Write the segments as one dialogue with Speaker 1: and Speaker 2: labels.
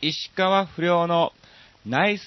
Speaker 1: 石川不良のナイス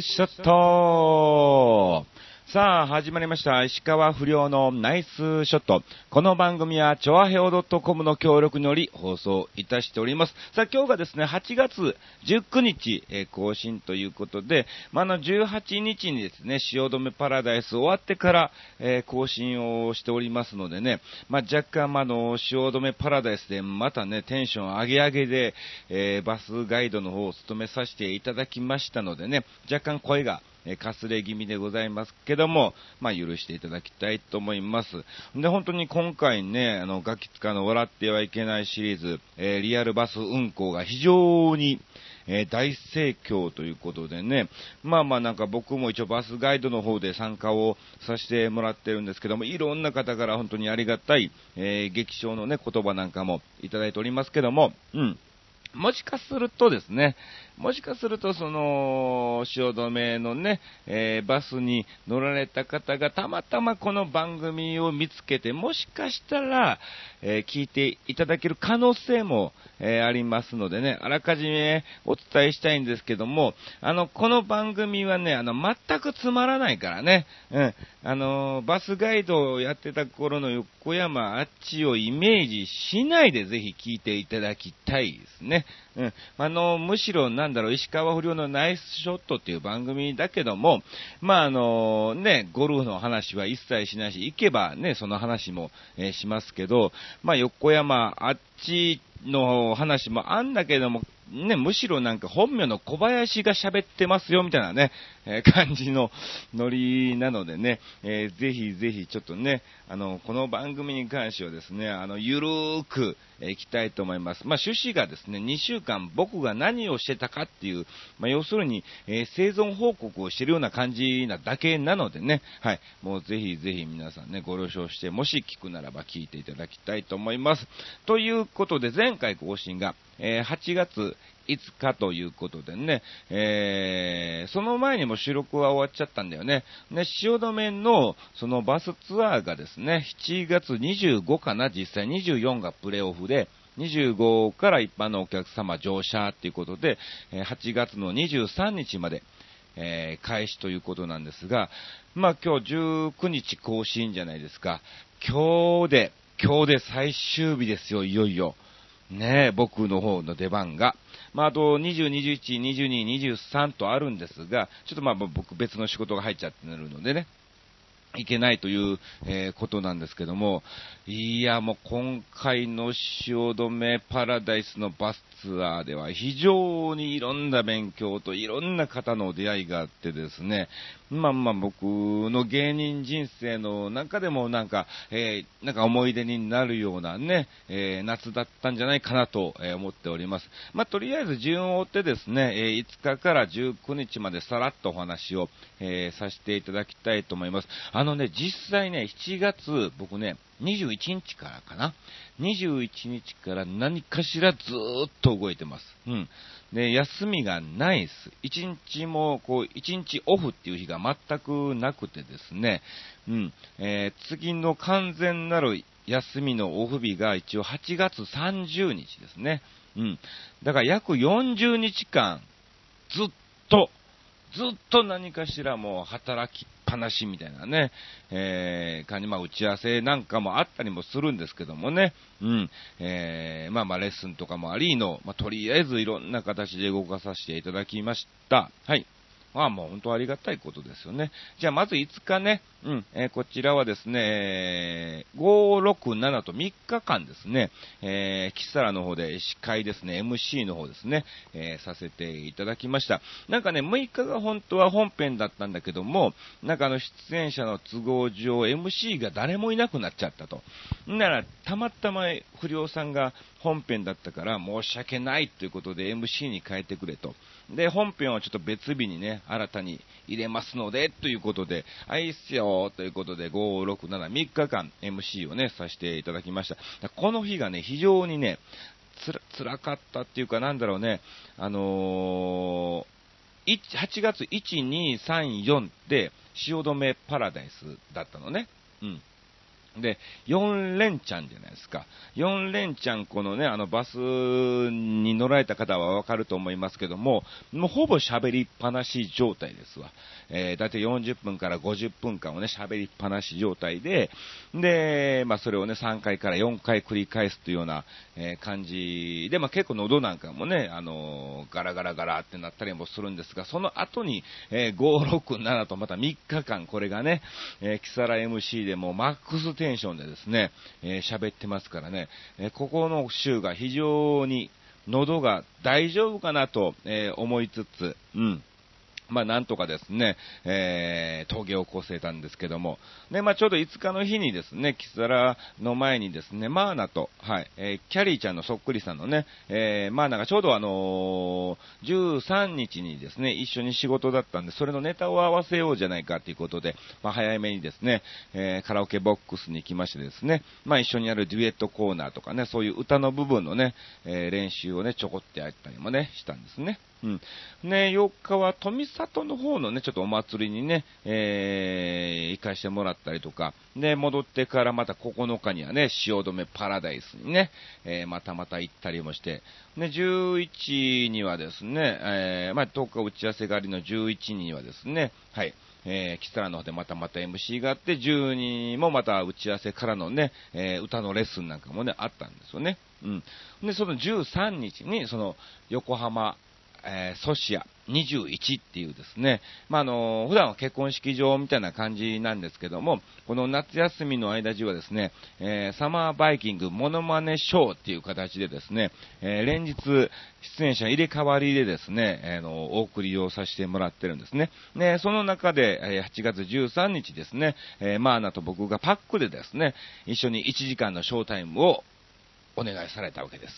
Speaker 1: ショット。さあ、始まりました。石川不良のナイスショット。この番組は、チョアヘオ .com の協力により放送いたしております。さあ、今日がですね、8月19日、えー更新ということで、まあ、の、18日にですね、汐留パラダイス終わってから、えー更新をしておりますのでね、まあ、若干、まあ、あの、汐留パラダイスでまたね、テンション上げ上げで、えーバスガイドの方を務めさせていただきましたのでね、若干声が、えかすれ気味でございますけども、まあ、許していただきたいと思います。で、本当に今回ね、あの、ガキ使の笑ってはいけないシリーズ、えーリアルバス運行が非常に、えー大盛況ということでね、まあまあなんか僕も一応バスガイドの方で参加をさせてもらってるんですけども、いろんな方から本当にありがたい、えー激賞のね、言葉なんかもいただいておりますけども、うん。もしかするとですね、もしかするとその、汐留のね、えーバスに乗られた方がたまたまこの番組を見つけて、もしかしたら、えー聞いていただける可能性も、えーありますのでね、あらかじめお伝えしたいんですけども、あの、この番組はね、あの、全くつまらないからね、うん、あの、バスガイドをやってた頃の横山あっちをイメージしないでぜひ聞いていただきたいですね。うん。あの、むしろ、なんだろう、石川不良のナイスショットっていう番組だけども、まあ、あの、ね、ゴルフの話は一切しないし、行けばね、その話も、えーしますけど、まあ、横山あっちの話もあんだけども、ね、むしろなんか本名の小林が喋ってますよ、みたいなね、え感じのノリなのでね、えーぜひぜひちょっとね、あの、この番組に関してはですね、あの、ゆるーく、えーいきたいと思います。まあ、趣旨がですね、2週間僕が何をしてたかっていう、まあ、要するに、えー生存報告をしてるような感じなだけなのでね、はい、もうぜひぜひ皆さんね、ご了承して、もし聞くならば聞いていただきたいと思います。ということで、前回更新が、えー8月5日ということでね、えーその前にも収録は終わっちゃったんだよね。ね、汐留のそのバスツアーがですね、7月25かな、実際24がプレオフで、25から一般のお客様乗車っていうことで、8月の23日まで、えー開始ということなんですが、まあ今日19日更新じゃないですか。今日で、今日で最終日ですよ、いよいよ。ねえ、僕の方の出番が。まあ、あと、20、21、22、23とあるんですが、ちょっとまあ、僕別の仕事が入っちゃってるのでね、いけないという、えーことなんですけども、いや、もう今回の汐留パラダイスのバスツアーでは非常にいろんな勉強といろんな方の出会いがあってですね、まあまあ僕の芸人人生の中でもなんか、えーなんか思い出になるようなね、えー夏だったんじゃないかなと思っております。まあとりあえず順を追ってですね、え5日から19日までさらっとお話を、えーさせていただきたいと思います。あのね、実際ね、7月、僕ね、21日からかな。21日から何かしらずっと動いてます。うん。で、休みがないです。1日も、こう、1日オフっていう日が全くなくてですね、うん。えー次の完全なる休みのオフ日が一応8月30日ですね。うん。だから約40日間、ずっと、ずっと何かしらもう働き話みたいなね、えー、感じ、まあ打ち合わせなんかもあったりもするんですけどもね、うん、えー、まあまあレッスンとかもありの、まあとりあえずいろんな形で動かさせていただきました。はい。まあもう本当ありがたいことですよね。じゃあまず5日ね、うん、えーこちらはですね、5、6、7と3日間ですね、えー、キサラの方で司会ですね、MC の方ですね、えーさせていただきました。なんかね、6日が本当は本編だったんだけども、なんかあの出演者の都合上、MC が誰もいなくなっちゃったと。なら、たまたま不良さんが本編だったから申し訳ないということで MC に変えてくれと。で、本編はちょっと別日にね、新たに入れますので、ということで、あ、いっすよ、ということで、5、6、7、3日間 MC をね、させていただきました。この日がね、非常にね、つら、辛かったっていうか、なんだろうね、あのー8月1、2、3、4って、汐留パラダイスだったのね。うん。で、4連チャンじゃないですか。4連チャン、このね、あのバスに乗られた方はわかると思いますけども、もうほぼ喋りっぱなし状態ですわ。えー、だいたい40分から50分間をね、喋りっぱなし状態で、で、まあそれをね、3回から4回繰り返すというような、えー、感じで、まあ結構喉なんかもね、あのー、ガラガラガラってなったりもするんですが、その後に、えー、5、6、7とまた3日間、これがね、えー、キサラ MC でもマックステンションでですね、えー、喋ってますからね、えー、ここの週が非常に喉が大丈夫かなと、えー、思いつつ、うん。まあ、なんとかですね、えー、峠を越せたんですけども、で、まあ、ちょうど5日の日にですね、キサラの前にですね、マーナと、はい、えー、キャリーちゃんのそっくりさんのね、えー、マーナがちょうどあのー、13日にですね、一緒に仕事だったんで、それのネタを合わせようじゃないかということで、まあ、早めにですね、えー、カラオケボックスに行きましてですね、まあ、一緒にやるデュエットコーナーとかね、そういう歌の部分のね、えー、練習をね、ちょこってやったりもね、したんですね。うん。ね、4日は富里の方のね、ちょっとお祭りにね、えー、行かしてもらったりとか、で、戻ってからまた9日にはね、汐留パラダイスにね、えー、またまた行ったりもして、で、11にはですね、えー、まあ、10日打ち合わせがありの11にはですね、はい、えー、キサラの方でまたまた MC があって、12もまた打ち合わせからのね、えー、歌のレッスンなんかもね、あったんですよね。うん。で、その13日に、その、横浜えー、ソシア21っていうですね、まあ、あの、普段は結婚式場みたいな感じなんですけども、この夏休みの間中はですね、えー、サマーバイキングモノマネショーっていう形でですね、えー、連日出演者入れ替わりでですね、えー、の、お送りをさせてもらってるんですね。で、その中で、え8月13日ですね、えマーナと僕がパックでですね、一緒に1時間のショータイムをお願いされたわけです。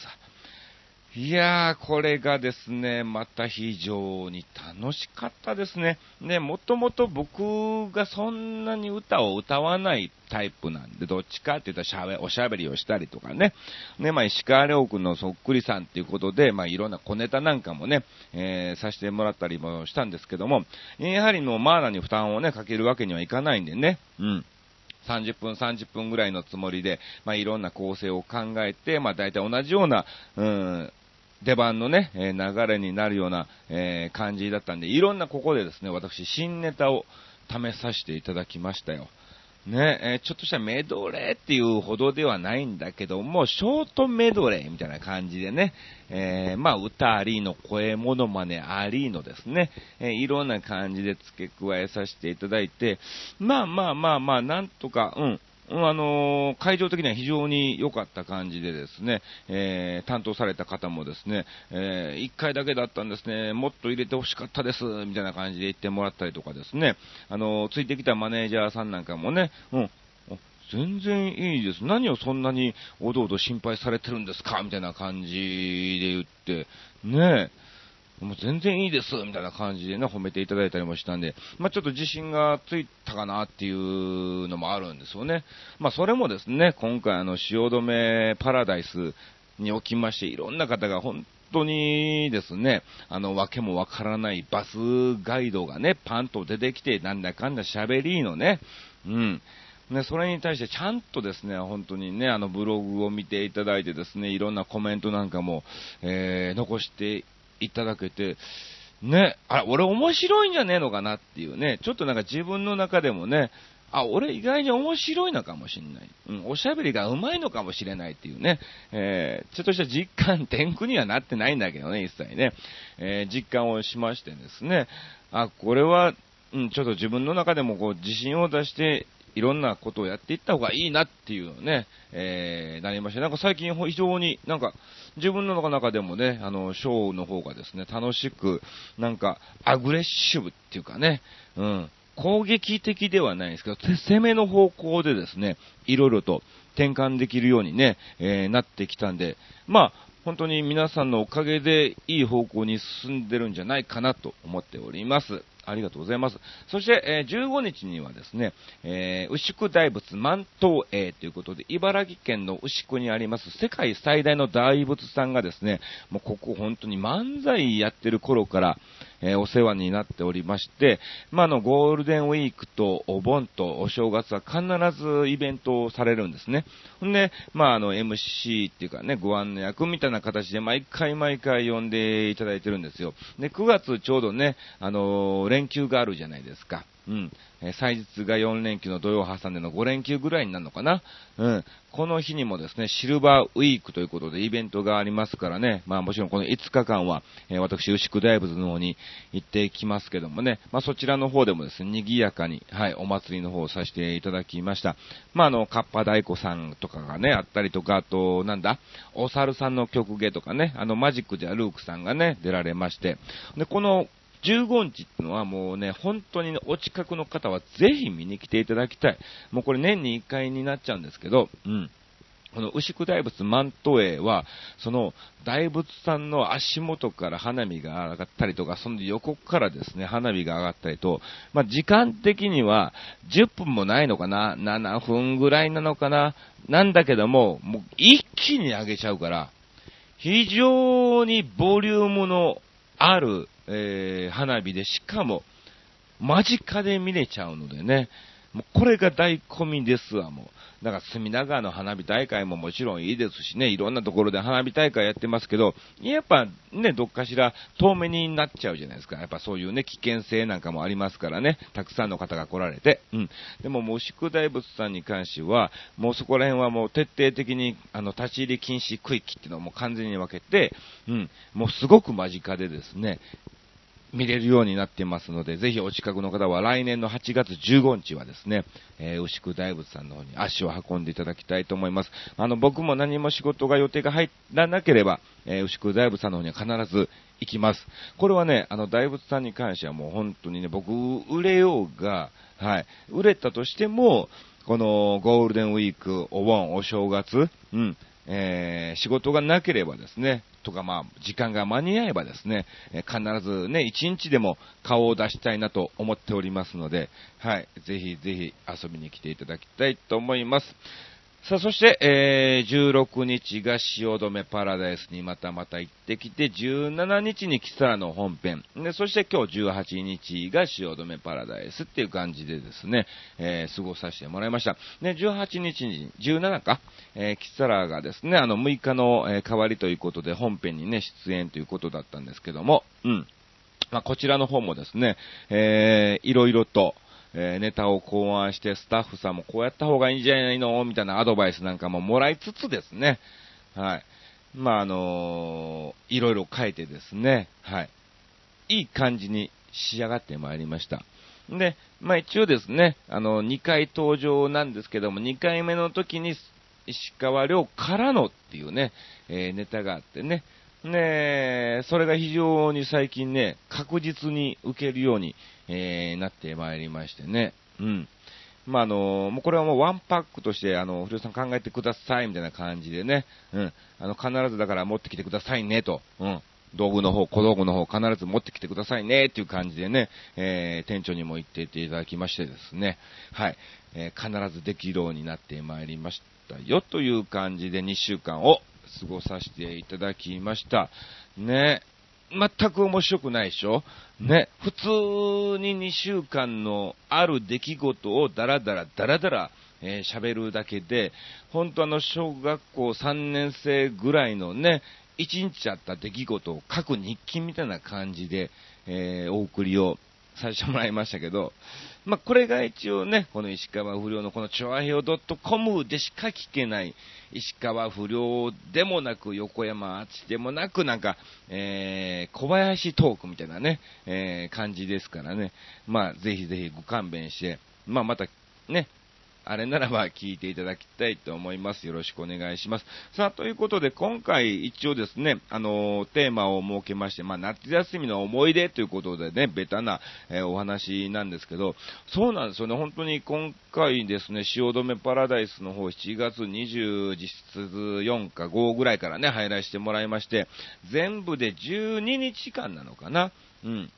Speaker 1: いやー、これがですね、また非常に楽しかったですね。ね、もともと僕がそんなに歌を歌わないタイプなんで、どっちかって言ったら、おしゃべりをしたりとかね。ね、まあ、石川遼君のそっくりさんっていうことで、まあ、いろんな小ネタなんかもね、えー、させてもらったりもしたんですけども、やはりのマーナに負担をね、かけるわけにはいかないんでね、うん。30分、30分ぐらいのつもりで、まあ、いろんな構成を考えて、まあ、大体同じような、うん、出番のね、え流れになるような、え感じだったんで、いろんなここでですね、私、新ネタを試させていただきましたよ。ね、えちょっとしたメドレーっていうほどではないんだけども、ショートメドレーみたいな感じでね、えー、まあ、歌ありの声モノマネありのですね、えー、いろんな感じで付け加えさせていただいて、まあまあまあまあ、なんとか、うん、あの、会場的には非常に良かった感じでですね、えー、担当された方もですね、えー、1回だけだったんですね、もっと入れて欲しかったです、みたいな感じで言ってもらったりとかですね、あのついてきたマネージャーさんなんかもね、うん、全然いいです。何をそんなにおどおど心配されてるんですか？みたいな感じで言って、ねえ。もう全然いいです、みたいな感じでね、褒めていただいたりもしたんで、まあ、ちょっと自信がついたかなっていうのもあるんですよね。まあ、それもですね、今回あの、汐留パラダイスにおきまして、いろんな方が本当にですね、あの、わけもわからないバスガイドがね、パンと出てきて、なんだかんだ喋りのね、うん。ね、それに対してちゃんとですね、本当にね、あのブログを見ていただいてですね、いろんなコメントなんかも、えー、残していただけて、ね、あ、俺面白いんじゃねえのかなっていうね、ちょっとなんか自分の中でもね、あ、俺意外に面白いのかもしれない。うん、おしゃべりが上手いのかもしれないっていうね、えー、ちょっとした実感、天空にはなってないんだけどね、一切ね、えー、実感をしましてですね、あ、これは、うん、ちょっと自分の中でもこう自信を出していろんなことをやっていった方がいいなっていうのね、えー、なりまして、なんか最近非常になんか自分の中でもね、あの、ショーの方がですね、楽しく、なんかアグレッシブっていうかね、うん、攻撃的ではないんですけど、攻めの方向でですね、いろいろと転換できるようにね、えー、なってきたんで、まあ、本当に皆さんのおかげでいい方向に進んでるんじゃないかなと思っております。ありがとうございます。そして、えー、15日にはですね、えー、牛久大仏万頭栄ということで、茨城県の牛久にあります世界最大の大仏さんがですね、もうここ本当に漫才やってる頃から、えー、お世話になっておりまして、まあ、の、ゴールデンウィークとお盆とお正月は必ずイベントをされるんですね。ほんで、まあ、あの、MC っていうかね、ご案内役みたいな形で毎回毎回呼んでいただいてるんですよ。で、9月ちょうどね、あの、連休があるじゃないですか。うん。え、祭日が4連休の土曜挟んでの5連休ぐらいになるのかな。うん。この日にもですね、シルバーウィークということでイベントがありますからね、まあもちろんこの5日間は、えー、私、牛久大仏の方に行ってきますけどもね、まあそちらの方でもですね、賑やかに、はい、お祭りの方をさせていただきました。まああの、カッパ大子さんとかがね、あったりとか、あと、なんだ、お猿さんの曲芸とかね、あの、マジックではルークさんがね、出られまして、で、この15日っていうのはもうね、本当にね、お近くの方はぜひ見に来ていただきたい。もうこれ年に1回になっちゃうんですけど、うん。この牛久大仏万都営は、その大仏さんの足元から花火が上がったりとか、その横からですね、花火が上がったりと、まあ、時間的には10分もないのかな、7分ぐらいなのかな、なんだけども、もう一気に上げちゃうから、非常にボリュームのあるえー、花火で、しかも、間近で見れちゃうのでね、もうこれが醍醐味ですわ、もう。だから隅田川の花火大会ももちろんいいですしね、いろんなところで花火大会やってますけど、やっぱね、どっかしら遠目になっちゃうじゃないですか。やっぱそういうね、危険性なんかもありますからね、たくさんの方が来られて。うん。でももう宿大仏さんに関しては、もうそこら辺はもう徹底的に、あの、立ち入り禁止区域っていうのをもう完全に分けて、うん、もうすごく間近でですね、見れるようになってますので、ぜひお近くの方は来年の8月15日はですね、えー、牛久大仏さんの方に足を運んでいただきたいと思います。あの、僕も何も仕事が予定が入らなければ、えー、牛久大仏さんの方には必ず行きます。これはね、あの、大仏さんに関してはもう本当にね、僕、売れようが、はい、売れたとしても、このゴールデンウィーク、お盆、お正月、うん、えー、仕事がなければですね、とかまあ、時間が間に合えばですね、え必ずね、一日でも顔を出したいなと思っておりますので、はい、ぜひぜひ遊びに来ていただきたいと思います。さあ、そして、えー、16日が汐留パラダイスにまたまた行ってきて、17日にキサラの本編、で、そして今日18日が汐留パラダイスっていう感じでですね、えー、過ごさせてもらいました。で、18日に、17か、えー、キサラがですね、あの、6日の、え、代わりということで本編にね、出演ということだったんですけども、うん。まあ、こちらの方もですね、えー、いろいろと、え、ネタを考案して、スタッフさんもこうやった方がいいんじゃないの？みたいなアドバイスなんかももらいつつですね、はい。まあ、あのー、いろいろ書いてですね、はい。いい感じに仕上がってまいりました。で、まあ一応ですね、あの、2回登場なんですけども、2回目の時に石川遼からのっていうね、えー、ネタがあってね、ねそれが非常に最近ね、確実に受けるように、えー、なってまいりましてね。うん。まあ、あの、もうこれはもうワンパックとして、あの、古さん考えてくださいみたいな感じでね。うん。あの、必ずだから持ってきてくださいねと。うん。道具の方、小道具の方、必ず持ってきてくださいねっていう感じでね、えー、店長にも言っていただきましてですね、はい、えー、必ずできるようになってまいりましたよという感じで2週間を過ごさせていただきました。ね、全く面白くないでしょ？ね、普通に2週間のある出来事をダラダラダラダラえー、喋るだけで、本当あの小学校3年生ぐらいのね、1日あった出来事を書く日記みたいな感じで、えー、お送りをさせてもらいましたけど、まあ、これが一応ね、この石川不良のこのチョアヘオ .com でしか聞けない石川不良でもなく横山あちでもなくなんか、えー、小林トークみたいなね、えー、感じですからね、まあ、ぜひぜひご勘弁して、まあ、またね、あれならば聞いていただきたいと思います。よろしくお願いします。さあ、ということで、今回一応ですね、あのー、テーマを設けまして、まあ、夏休みの思い出ということでね、ベタな、えー、お話なんですけど、そうなんですよね、本当に今回ですね、汐留パラダイスの方、7月20実質4か5ぐらいからね、入らせてもらいまして、全部で12日間なのかな。うん。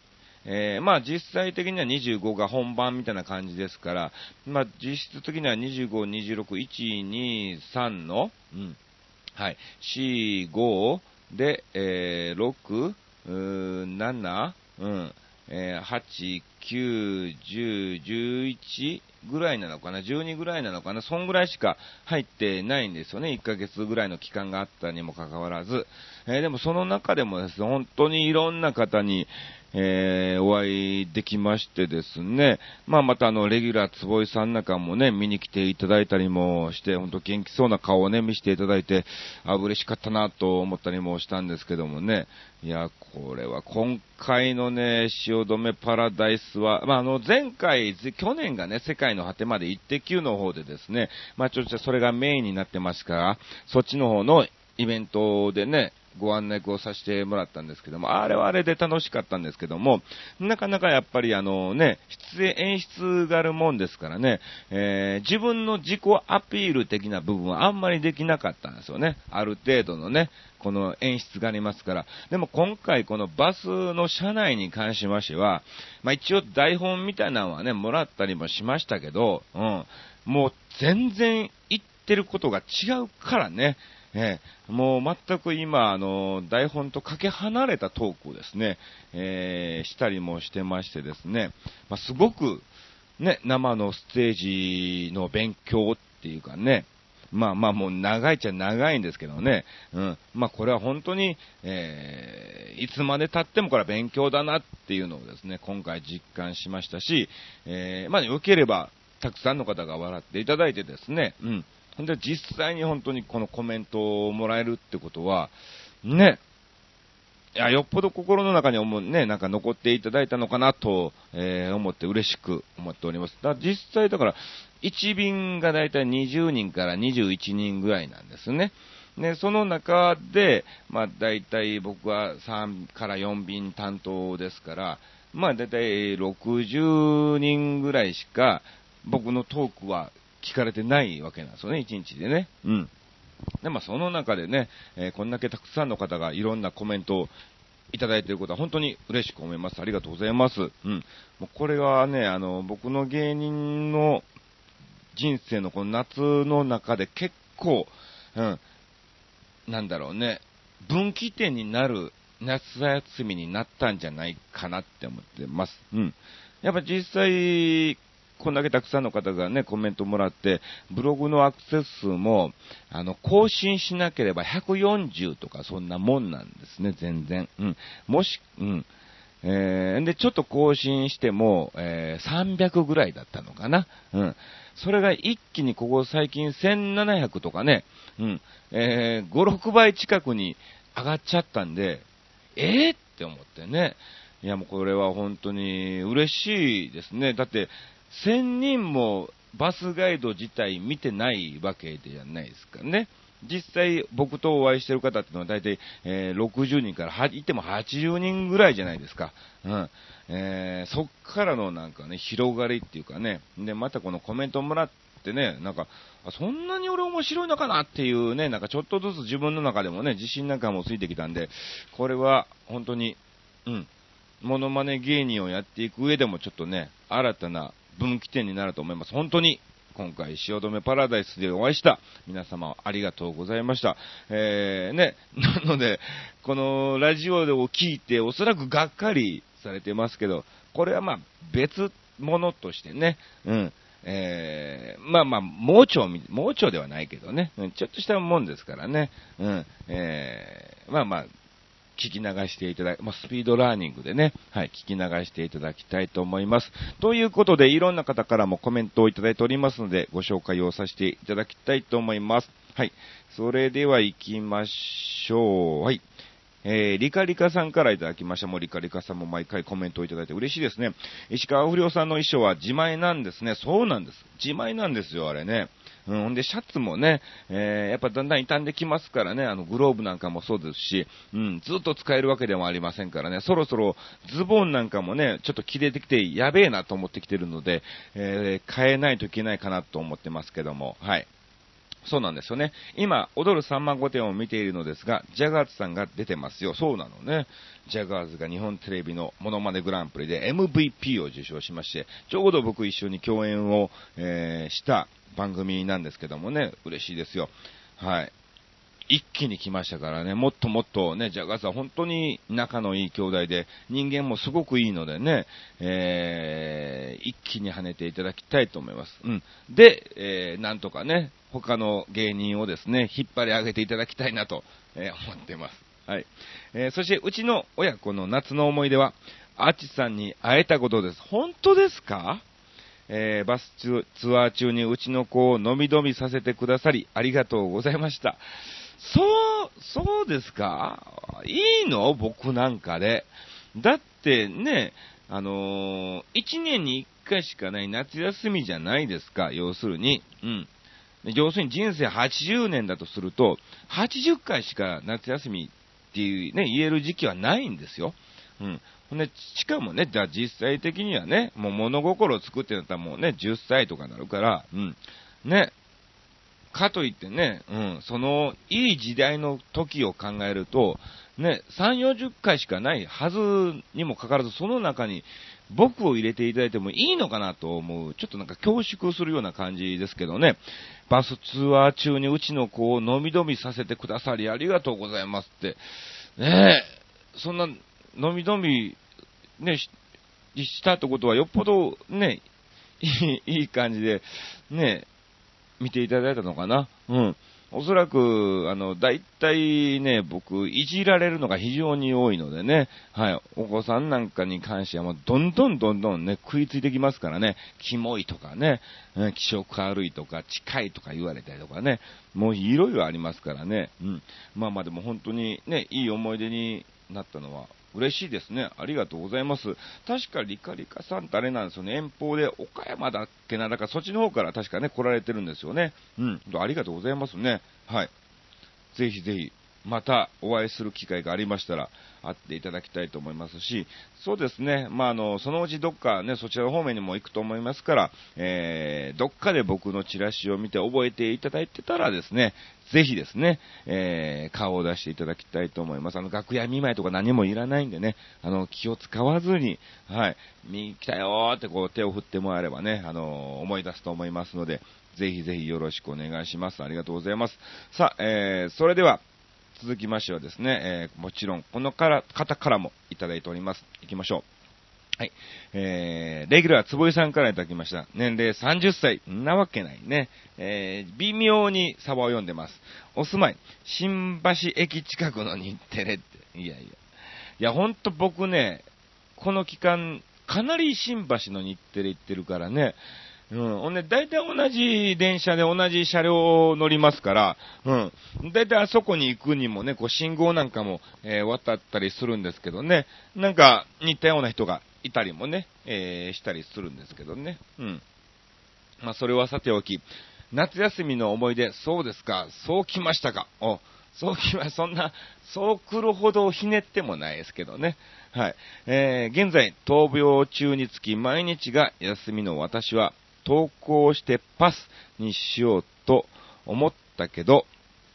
Speaker 1: えー、まあ実際的には25が本番みたいな感じですから、まあ実質的には25、26、1、2、3の、うん、はい、4、5で、えー、6、7、うん。えー8、9、10、11ぐらいなのかな、12ぐらいなのかな、そんぐらいしか入ってないんですよね、1ヶ月ぐらいの期間があったにもかかわらず。えーでもその中でもですね、本当にいろんな方に、えーお会いできましてですね、まあまたあの、レギュラー坪井さんなんかもね、見に来ていただいたりもして、本当元気そうな顔をね、見せていただいて、あ、嬉しかったなと思ったりもしたんですけどもね、いや、これは今回のね、汐留パラダイスは、まああの、前回、去年がね、世界の果てまで行って9の方でですね、まあちょっとそれがメインになってますから、そっちの方のイベントでね、ご案内をさせてもらったんですけども、あれはあれで楽しかったんですけども、なかなかやっぱりあのね、出演、演出があるもんですからね、えー自分の自己アピール的な部分はあんまりできなかったんですよね。ある程度のね、この演出がありますから。でも今回このバスの車内に関しましては、まあ一応台本みたいなのはね、もらったりもしましたけど、うん、もう全然言ってることが違うからね、ええ。もう全く今、あの、台本とかけ離れたトークをですね、えーしたりもしてましてですね、まあ、すごく、ね、生のステージの勉強っていうかね、まあまあもう長いっちゃ長いんですけどね、うん。まあこれは本当に、えーいつまで経ってもこれは勉強だなっていうのをですね、今回実感しましたし、えーまあ良ければたくさんの方が笑っていただいてですね、うん。ほんで実際に本当にこのコメントをもらえるってことは、ね、いや、よっぽど心の中に思うね、なんか残っていただいたのかなと、えー思って嬉しく思っております。だ実際だから、1便がだいたい20人から21人ぐらいなんですね。で、その中で、まあ大体僕は3から4便担当ですから、まあ大体60人ぐらいしか僕のトークは聞かれてないわけなんですよね、1日でね。うん。で、まあ、その中でね、えーこんだけたくさんの方がいろんなコメントをいただいていることは本当に嬉しく思います。ありがとうございます。うん。もうこれはね、あの、僕の芸人の人生のこの夏の中で結構、うん、なんだろうね、分岐点になる夏休みになったんじゃないかなって思ってます。うん。やっぱ実際、こんだけたくさんの方がね、コメントもらって、ブログのアクセス数も、あの、更新しなければ140とかそんなもんなんですね、全然。うん。もし、うん。えー、で、ちょっと更新しても、えー300ぐらいだったのかな。うん。それが一気にここ最近1700とかね、うん。えー、5、6倍近くに上がっちゃったんで、えー、って思ってね。いやもうこれは本当に嬉しいですね。だって、1000人もバスガイド自体見てないわけじゃないですかね。実際僕とお会いしてる方っていうのは大体、えー60人から、いっても80人ぐらいじゃないですか。うん。えーそっからのなんかね、広がりっていうかね。で、またこのコメントをもらってね、なんか、そんなに俺面白いのかなっていうね、なんかちょっとずつ自分の中でもね、自信なんかもついてきたんで、これは本当に、うん、モノマネ芸人をやっていく上でもちょっとね、新たな分岐点になると思います。本当に、今回、汐留パラダイスでお会いした皆様ありがとうございました。えー、ね、なので、このラジオを聞いておそらくがっかりされてますけど、これはまあ別物としてね、うん、えー、まあまあ、盲腸、盲腸ではないけどね、うんちょっとしたもんですからね、うん、えー、まあまあ、聞き流していただき、まあ、スピードラーニングでね、はい、聞き流していただきたいと思います。ということで、いろんな方からもコメントをいただいておりますので、ご紹介をさせていただきたいと思います。はい。それでは行きましょう。はい。えー、リカリカさんからいただきました。もうリカリカさんも毎回コメントをいただいて嬉しいですね。石川不良さんの衣装は自前なんですね。そうなんです。自前なんですよ、あれね。うん、で、シャツもね、えーやっぱだんだん傷んできますからね、あの、グローブなんかもそうですし、うん、ずっと使えるわけでもありませんからね、そろそろズボンなんかもね、ちょっと切れてきて、やべえなと思ってきてるので、えー変えないといけないかなと思ってますけども、はい。そうなんですよね。今、踊る3万5点を見ているのですが、ジャガーズさんが出てますよ。そうなのね。ジャガーズが日本テレビのモノマネグランプリで MVP を受賞しまして、ちょうど僕一緒に共演を、えーした番組なんですけどもね、嬉しいですよ。はい。一気に来ましたからね、もっともっとね、ジャガースは本当に仲のいい兄弟で、人間もすごくいいのでね、えー、一気に跳ねていただきたいと思います。うん。で、えー、なんとかね、他の芸人をですね、引っ張り上げていただきたいなと、えー、思ってます。はい。えー、そして、うちの親子の夏の思い出は、アーチさんに会えたことです。本当ですか？えー、バスツアー中にうちの子を飲み飲みさせてくださり、ありがとうございました。そう、そうですか？いいの？僕なんかで。だってね、あのー、1年に1回しかない夏休みじゃないですか、要するに。うん。要するに人生80年だとすると、80回しか夏休みっていうね、言える時期はないんですよ。うん。ほんで、しかもね、じゃあ実際的にはね、もう物心を作ってなったらもうね、10歳とかなるから、うん。ね、かといってね、うん、その、いい時代の時を考えると、ね、3、40回しかないはずにもかかわらず、その中に僕を入れていただいてもいいのかなと思う、ちょっとなんか恐縮するような感じですけどね、バスツアー中にうちの子を飲み飲みさせてくださりありがとうございますって、ねえ、そんな飲み飲み、ね、したってことはよっぽどね、いい、いい感じで、ね、見ていただいたのかな。うん。おそらく、あの、大体ね、僕、いじられるのが非常に多いのでね、はい、お子さんなんかに関してはもう、どんどんどんどんね、食いついてきますからね、キモいとかね、気色悪いとか、近いとか言われたりとかね、もういろいろありますからね、うん。まあまあでも本当にね、いい思い出になったのは、嬉しいですね。ありがとうございます。確かリカリカさんってあれなんですよね。遠方で岡山だっけな。だからそっちの方から確かね、来られてるんですよね。うん。ありがとうございますね。はい。ぜひぜひ、またお会いする機会がありましたら、会っていただきたいと思いますし、そうですね、まあ、あの、そのうちどっかね、そちら方面にも行くと思いますから、えー、どっかで僕のチラシを見て覚えていただいてたらですね、ぜひですね、えー、顔を出していただきたいと思います。あの、楽屋見舞いとか何もいらないんでね、あの、気を使わずに、はい、見来たよーってこう手を振ってもらえればね、あの、思い出すと思いますので、ぜひぜひよろしくお願いします。ありがとうございます。さあ、えー、それでは、続きましてはですね、えー、もちろん、このから方からもいただいております。行きましょう。はい。えー、レギュラーつぼいさんからいただきました。年齢30歳。なわけないね。えー、微妙にサバを読んでます。お住まい、新橋駅近くの日テレって。いやいや。いや、ほんと僕ね、この期間、かなり新橋の日テレ行ってるからね、うん。ほんで、大体同じ電車で同じ車両を乗りますから、うん。大体あそこに行くにもね、こう信号なんかも、えー、渡ったりするんですけどね、なんか似たような人がいたりもね、えー、したりするんですけどね。うん。まあ、それはさておき、夏休みの思い出、そうですか、そう来ましたか。お、そう来ま、そんな、そう来るほどひねってもないですけどね。はい。えー、現在、闘病中につき毎日が休みの私は、投稿してパスにしようと思ったけど、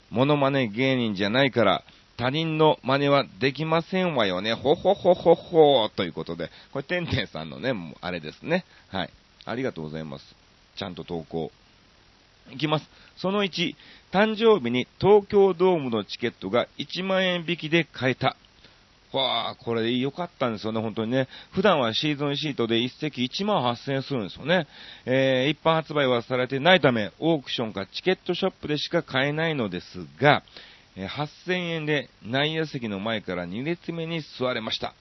Speaker 1: モノマネ芸人じゃないから、他人の真似はできませんわよね。ほほほほほということで、これ、てんてんさんのね、あれですね。はい。ありがとうございます。ちゃんと投稿。いきます。その1、誕生日に東京ドームのチケットが1万円引きで買えた。わあ、これ良かったんですよね、本当にね。普段はシーズンシートで1席1万8000円するんですよね。えー、一般発売はされてないため、オークションかチケットショップでしか買えないのですが、え8000円で内野席の前から2列目に座れました。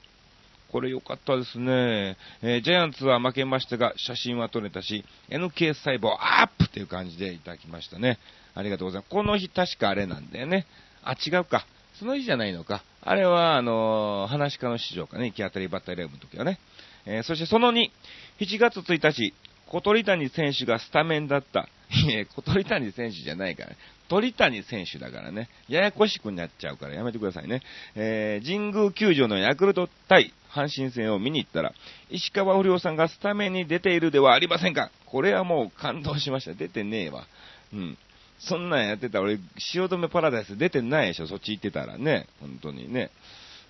Speaker 1: これ良かったですね。えー、ジャイアンツは負けましたが、写真は撮れたし、NK 細胞アップっていう感じでいただきましたね。ありがとうございます。この日確かあれなんだよね。あ、違うか。その日じゃないのか。あれは、あのー、話し家の市場かね、行き当たりばったりライブの時はね。えー、そしてその2、7月1日、小鳥谷選手がスタメンだった。いえ、小鳥谷選手じゃないから、ね、鳥谷選手だからね、ややこしくなっちゃうからやめてくださいね。えー、神宮球場のヤクルト対阪神戦を見に行ったら、石川不良さんがスタメンに出ているではありませんかこれはもう感動しました。出てねえわ。うん。そんなんやってたら俺、汐留パラダイス出てないでしょ、そっち行ってたらね。本当にね。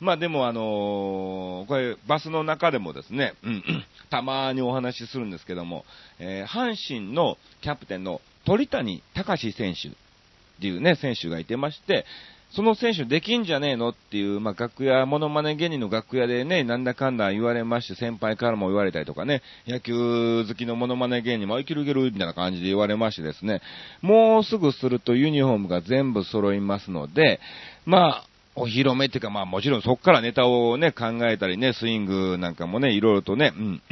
Speaker 1: まあでもあのー、これ、バスの中でもですね、うん、たまにお話しするんですけども、えー、阪神のキャプテンの鳥谷隆選手っていうね、選手がいてまして、その選手できんじゃねえの？っていう、まあ、楽屋、モノマネ芸人の楽屋でね、なんだかんだ言われまして、先輩からも言われたりとかね、野球好きのモノマネ芸人も、いけるいけるみたいな感じで言われましてですね、もうすぐするとユニフォームが全部揃いますので、まあ、お披露目っていうか、まあもちろんそこからネタをね、考えたりね、スイングなんかもね、いろいろとね、うん。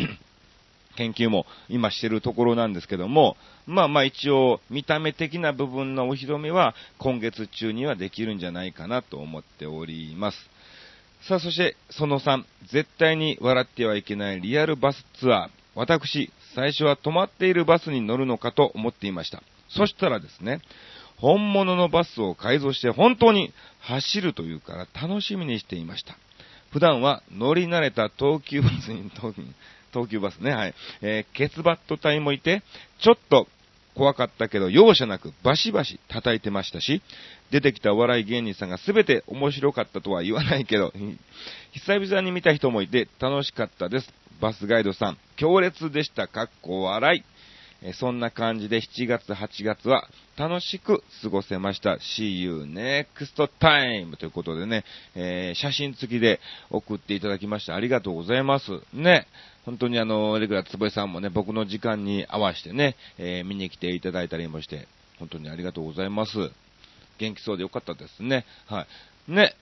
Speaker 1: 研究も今してるところなんですけども、まあまあ一応見た目的な部分のお披露目は今月中にはできるんじゃないかなと思っております。さあそしてその3、絶対に笑ってはいけないリアルバスツアー。私、最初は止まっているバスに乗るのかと思っていました。そしたらですね、本物のバスを改造して本当に走るというから楽しみにしていました。普段は乗り慣れた東急バスに、東急バスね、はい。えー、ケツバット隊もいて、ちょっと怖かったけど、容赦なくバシバシ叩いてましたし、出てきたお笑い芸人さんが全て面白かったとは言わないけど、久々に見た人もいて楽しかったです。バスガイドさん、強烈でした。かっこ笑い。えそんな感じで7月、8月は楽しく過ごせました。See you next time! ということでね、えー、写真付きで送っていただきましてありがとうございます。ね。本当にあの、レギュラーつぼえさんもね、僕の時間に合わせてね、えー、見に来ていただいたりもして、本当にありがとうございます。元気そうでよかったですね。はい。ね。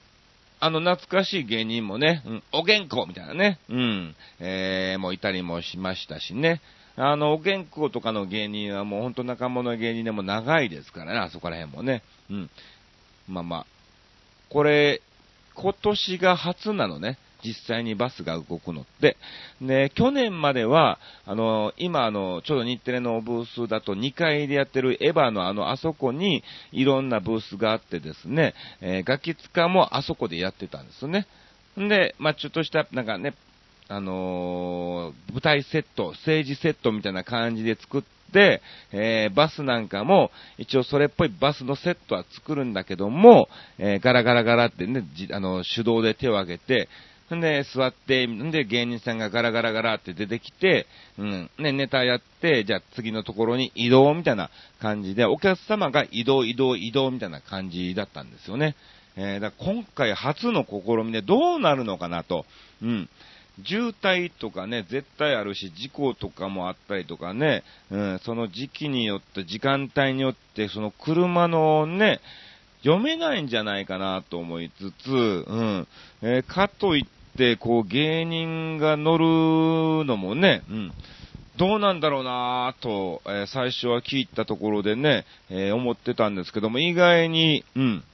Speaker 1: あの、懐かしい芸人もね、うん、お元気みたいなね、うん、えー、もういたりもしましたしね。あの、お健康とかの芸人はもうほんと仲間の芸人でも長いですからね、あそこら辺もね。うん。まあまあ、これ、今年が初なのね。実際にバスが動くのって。で、去年までは、あの、今あの、ちょうど日テレのブースだと2階でやってるエヴァのあの、あそこにいろんなブースがあってですね、えー、ガキツカもあそこでやってたんですね。で、まあ、ちょっとした、なんかね、あのー、舞台セット、政治セットみたいな感じで作って、えー、バスなんかも、一応それっぽいバスのセットは作るんだけども、えー、ガラガラガラってね、あの、手動で手を挙げて、んで、座って、んで、芸人さんがガラガラガラって出てきて、うん、ね、ネタやって、じゃあ次のところに移動みたいな感じで、お客様が移動、移動、移動みたいな感じだったんですよね。えー、だ今回初の試みでどうなるのかなと。うん。渋滞とかね、絶対あるし、事故とかもあったりとかね、うん、その時期によって、時間帯によって、その車のね、読めないんじゃないかなと思いつつ、うん、えー、かといって、こう、芸人が乗るのもね、うん、どうなんだろうなぁと、えー、最初は聞いたところでね、えー、思ってたんですけども、意外に、うん、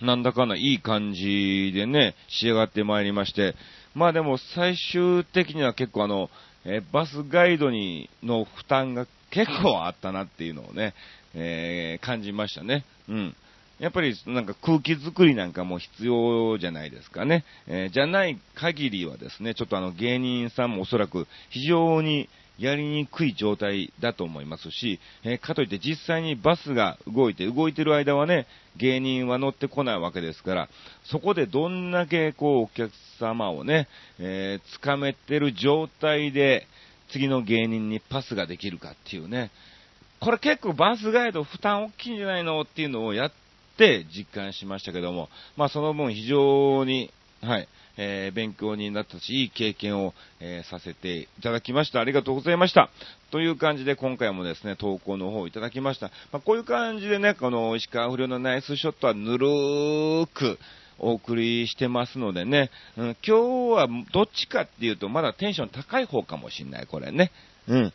Speaker 1: なんだかないい感じでね、仕上がってまいりまして、まあでも最終的には結構あの、えバスガイドにの負担が結構あったなっていうのをね、えー、感じましたね。うん。やっぱりなんか空気作りなんかも必要じゃないですかね。えー、じゃない限りはですね、ちょっとあの芸人さんもおそらく非常にやりにくい状態だと思いますし、え、かといって実際にバスが動いて、動いてる間はね、芸人は乗ってこないわけですから、そこでどんだけこうお客様をね、えー、掴めてる状態で、次の芸人にパスができるかっていうね、これ結構バスガイド負担大きいんじゃないのっていうのをやって実感しましたけども、まあその分非常に、はい、えー、勉強になったし、いい経験を、えー、させていただきました。ありがとうございました。という感じで今回もですね、投稿の方をいただきました。まあ、こういう感じでね、この石川不良のナイスショットはぬるーく、お送りしてますのでね、うん、今日はどっちかっていうとまだテンション高い方かもしんない、これね。うん。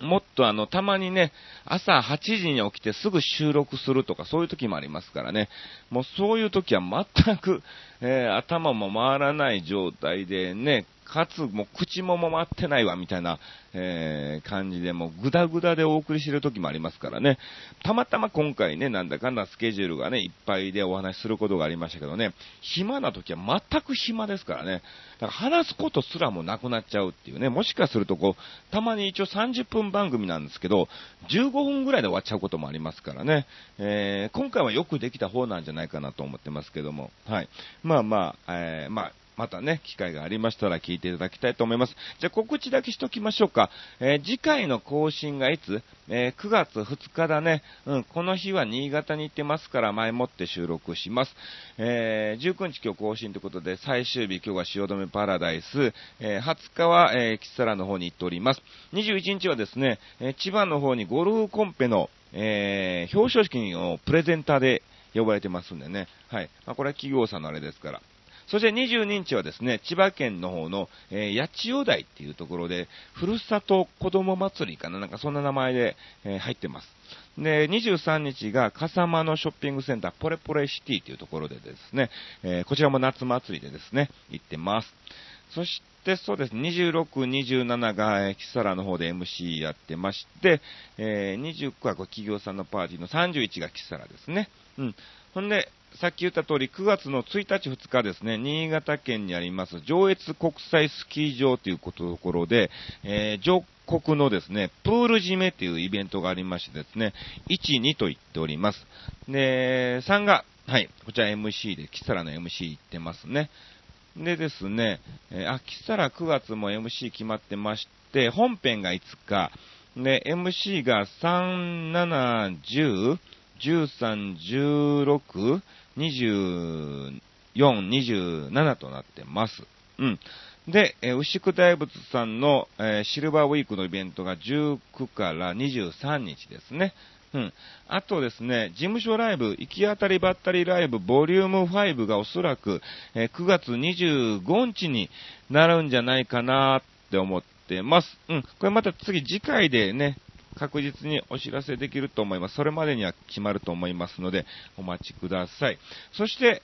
Speaker 1: もっとあの、たまにね、朝8時に起きてすぐ収録するとかそういう時もありますからね。もうそういう時は全く、えー、頭も回らない状態でね、かつ、もう口も回ってないわ、みたいな、えー、感じで、もうぐだぐだでお送りしてる時もありますからね。たまたま今回ね、なんだかんだスケジュールがね、いっぱいでお話しすることがありましたけどね、暇な時は全く暇ですからね。だから話すことすらもなくなっちゃうっていうね、もしかするとこう、たまに一応30分番組なんですけど、15分ぐらいで終わっちゃうこともありますからね。えー、今回はよくできた方なんじゃないかなと思ってますけども、はい。まあまあ、えー、まあ、またね、機会がありましたら聞いていただきたいと思います。じゃあ告知だけしときましょうか。えー、次回の更新がいつ？えー、9月2日だね。うん、この日は新潟に行ってますから前もって収録します。えー、19日今日更新ということで、最終日今日は汐留パラダイス、えー、20日は、えー、キッサラの方に行っております。21日はですね、え、千葉の方にゴルフコンペの、え、表彰式のプレゼンターで呼ばれてますんでね。はい。まあ、これは企業さんのあれですから。そして22日はですね、千葉県の方の、えー、八千代台っていうところで、ふるさと子供祭りかななんかそんな名前で、えー、入ってます。で、23日が笠間のショッピングセンター、ポレポレシティというところでですね、えー、こちらも夏祭りでですね、行ってます。そして、そうです、26、27が、えー、キサラの方で MC やってまして、えー、29はこ企業さんのパーティーの31がキサラですね。うん。ほんで、さっき言った通り、9月の1日、2日ですね、新潟県にあります、上越国際スキー場というところで、えー、上国のですね、プール締めというイベントがありましてですね、1、2と言っております。で、3が、はい、こちら MC で、キサラの MC 行ってますね。でですね、えー、あ、キサラ9月も MC 決まってまして、本編が5日、で、MC が3、7、10、13、16、24、27となってます。うん。で、えー、牛久大仏さんの、えー、シルバーウィークのイベントが19から23日ですね。うん。あとですね、事務所ライブ、行き当たりばったりライブ、ボリューム5がおそらく、えー、9月25日になるんじゃないかなって思ってます。うん。これまた次次回でね、確実にお知らせできると思います。それまでには決まると思いますので、お待ちください。そして、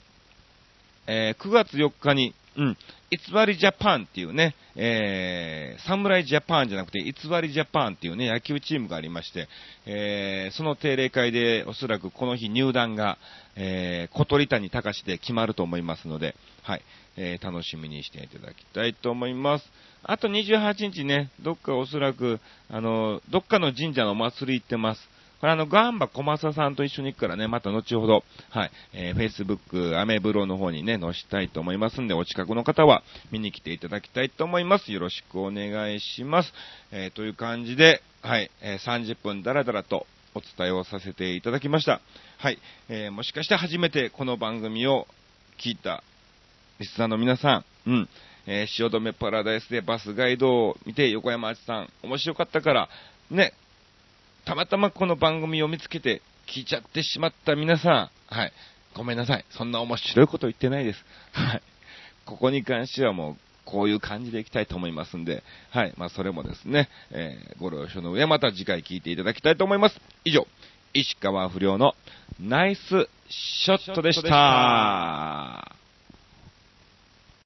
Speaker 1: えー、9月4日に、うん、偽りジャパンっていうね、えー、侍ジャパンじゃなくて、偽りジャパンっていうね、野球チームがありまして、えー、その定例会でおそらくこの日入団が、えー、小鳥谷隆で決まると思いますので、はい、えー、楽しみにしていただきたいと思います。あと28日ね、どっかおそらく、あの、どっかの神社のお祭り行ってます。これあの、ガンバ小正さんと一緒に行くからね、また後ほど、はい、えー、Facebook、アメブロの方にね、載したいと思いますんで、お近くの方は見に来ていただきたいと思います。よろしくお願いします。えー、という感じで、はい、えー、30分だらだらとお伝えをさせていただきました。はい、えー、もしかして初めてこの番組を聞いたリスナーの皆さん、うん、えー、汐留パラダイスでバスガイドを見て、横山あちさん、面白かったから、ね、たまたまこの番組を見つけて聞いちゃってしまった皆さん、はい、ごめんなさい。そんな面白いこと言ってないです。はい。ここに関してはもう、こういう感じでいきたいと思いますんで、はい。まあ、それもですね、えー、ご了承の上、また次回聞いていただきたいと思います。以上、石川不良のナイスショットでした。